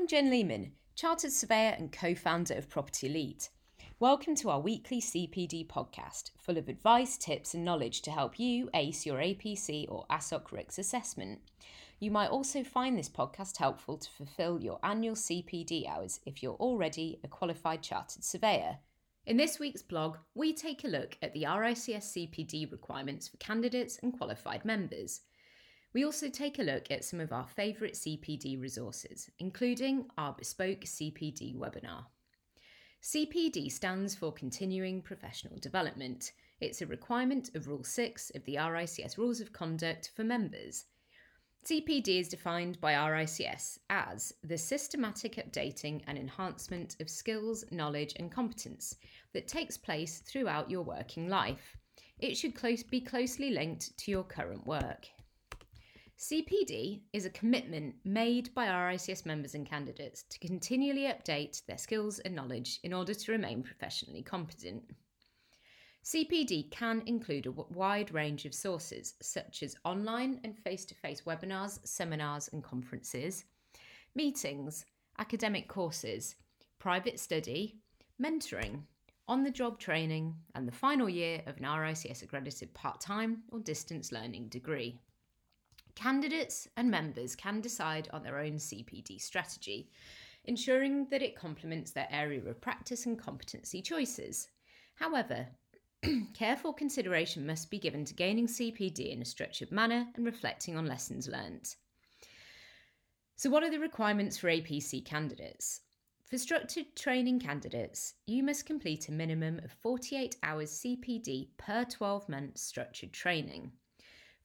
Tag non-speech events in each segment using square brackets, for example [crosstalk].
I'm Jen Lemen, Chartered Surveyor and co founder of Property Elite. Welcome to our weekly CPD podcast, full of advice, tips, and knowledge to help you ace your APC or ASOC RICS assessment. You might also find this podcast helpful to fulfill your annual CPD hours if you're already a qualified Chartered Surveyor. In this week's blog, we take a look at the RICS CPD requirements for candidates and qualified members. We also take a look at some of our favourite CPD resources, including our bespoke CPD webinar. CPD stands for Continuing Professional Development. It's a requirement of Rule 6 of the RICS Rules of Conduct for members. CPD is defined by RICS as the systematic updating and enhancement of skills, knowledge, and competence that takes place throughout your working life. It should close, be closely linked to your current work. CPD is a commitment made by RICS members and candidates to continually update their skills and knowledge in order to remain professionally competent. CPD can include a wide range of sources, such as online and face to face webinars, seminars, and conferences, meetings, academic courses, private study, mentoring, on the job training, and the final year of an RICS accredited part time or distance learning degree. Candidates and members can decide on their own CPD strategy, ensuring that it complements their area of practice and competency choices. However, [clears throat] careful consideration must be given to gaining CPD in a structured manner and reflecting on lessons learnt. So, what are the requirements for APC candidates? For structured training candidates, you must complete a minimum of 48 hours CPD per 12 months structured training.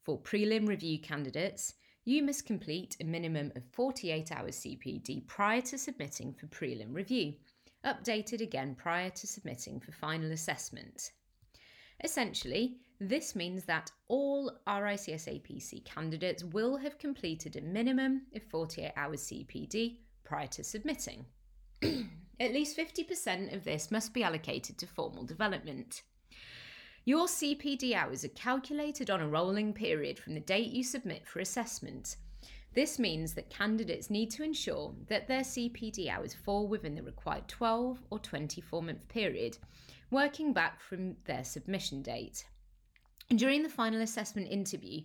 For prelim review candidates, you must complete a minimum of 48 hours CPD prior to submitting for prelim review, updated again prior to submitting for final assessment. Essentially, this means that all RICS APC candidates will have completed a minimum of 48 hours CPD prior to submitting. [clears throat] At least 50% of this must be allocated to formal development. Your CPD hours are calculated on a rolling period from the date you submit for assessment. This means that candidates need to ensure that their CPD hours fall within the required 12 or 24 month period, working back from their submission date. During the final assessment interview,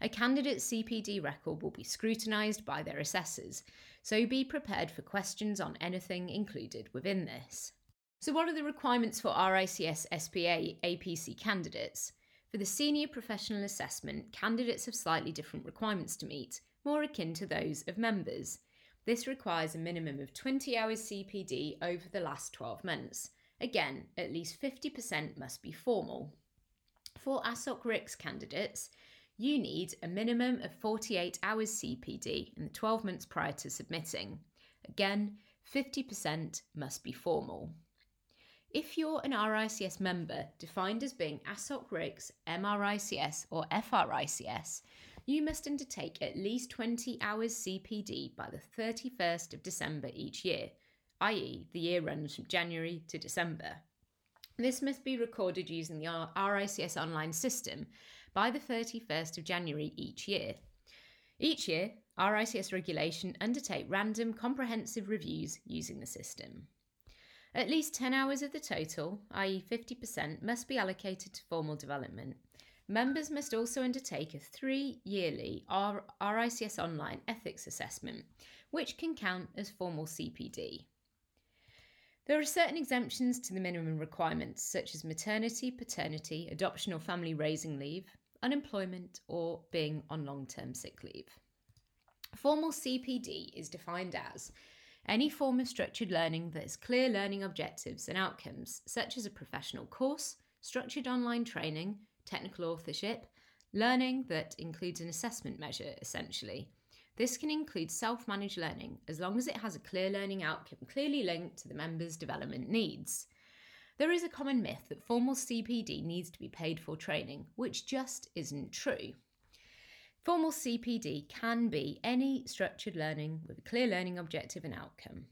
a candidate's CPD record will be scrutinised by their assessors, so be prepared for questions on anything included within this. So, what are the requirements for RICS SPA APC candidates? For the senior professional assessment, candidates have slightly different requirements to meet, more akin to those of members. This requires a minimum of 20 hours CPD over the last 12 months. Again, at least 50% must be formal. For ASOC RICS candidates, you need a minimum of 48 hours CPD in the 12 months prior to submitting. Again, 50% must be formal. If you're an RICS member defined as being ASOC RICS, MRICS, or FRICS, you must undertake at least 20 hours CPD by the 31st of December each year, i.e., the year runs from January to December. This must be recorded using the RICS online system by the 31st of January each year. Each year, RICS regulation undertake random comprehensive reviews using the system. At least 10 hours of the total, i.e., 50%, must be allocated to formal development. Members must also undertake a three yearly RICS online ethics assessment, which can count as formal CPD. There are certain exemptions to the minimum requirements, such as maternity, paternity, adoption or family raising leave, unemployment, or being on long term sick leave. Formal CPD is defined as any form of structured learning that has clear learning objectives and outcomes, such as a professional course, structured online training, technical authorship, learning that includes an assessment measure, essentially. This can include self managed learning as long as it has a clear learning outcome clearly linked to the member's development needs. There is a common myth that formal CPD needs to be paid for training, which just isn't true. Formal CPD can be any structured learning with a clear learning objective and outcome.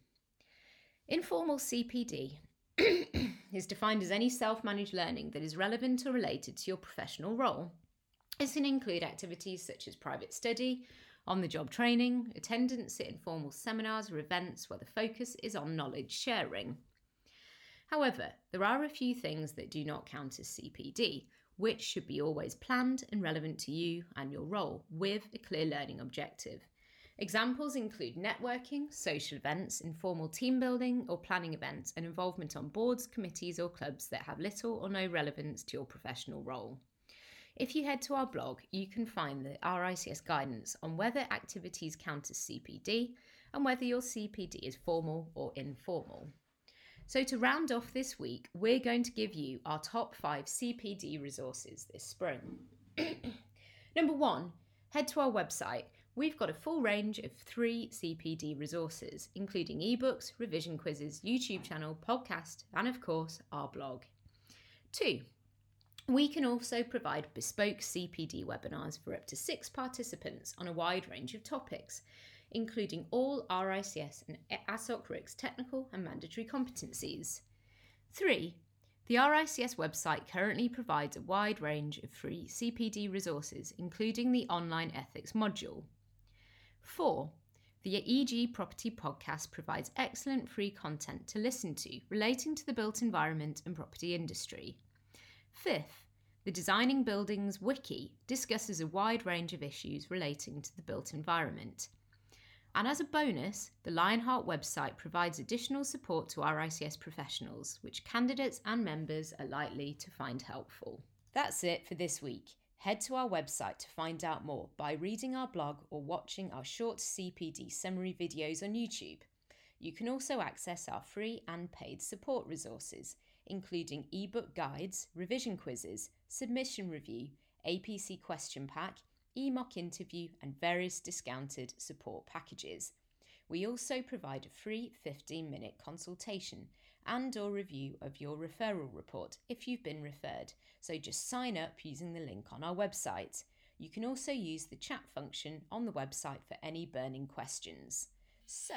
Informal CPD [clears throat] is defined as any self managed learning that is relevant or related to your professional role. This can include activities such as private study, on the job training, attendance at informal seminars or events where the focus is on knowledge sharing. However, there are a few things that do not count as CPD, which should be always planned and relevant to you and your role with a clear learning objective. Examples include networking, social events, informal team building or planning events, and involvement on boards, committees, or clubs that have little or no relevance to your professional role. If you head to our blog, you can find the RICS guidance on whether activities count as CPD and whether your CPD is formal or informal. So, to round off this week, we're going to give you our top five CPD resources this spring. [clears throat] Number one, head to our website. We've got a full range of three CPD resources, including ebooks, revision quizzes, YouTube channel, podcast, and of course, our blog. Two, we can also provide bespoke CPD webinars for up to six participants on a wide range of topics, including all RICS and ASOC RICS technical and mandatory competencies. Three, the RICS website currently provides a wide range of free CPD resources, including the online ethics module. Four, the EG Property podcast provides excellent free content to listen to relating to the built environment and property industry. Fifth, the Designing Buildings Wiki discusses a wide range of issues relating to the built environment. And as a bonus, the Lionheart website provides additional support to RICS professionals, which candidates and members are likely to find helpful. That's it for this week. Head to our website to find out more by reading our blog or watching our short CPD summary videos on YouTube. You can also access our free and paid support resources, including ebook guides, revision quizzes, submission review, APC question pack, e-mock interview and various discounted support packages. We also provide a free 15-minute consultation and or review of your referral report if you've been referred. So just sign up using the link on our website. You can also use the chat function on the website for any burning questions. So,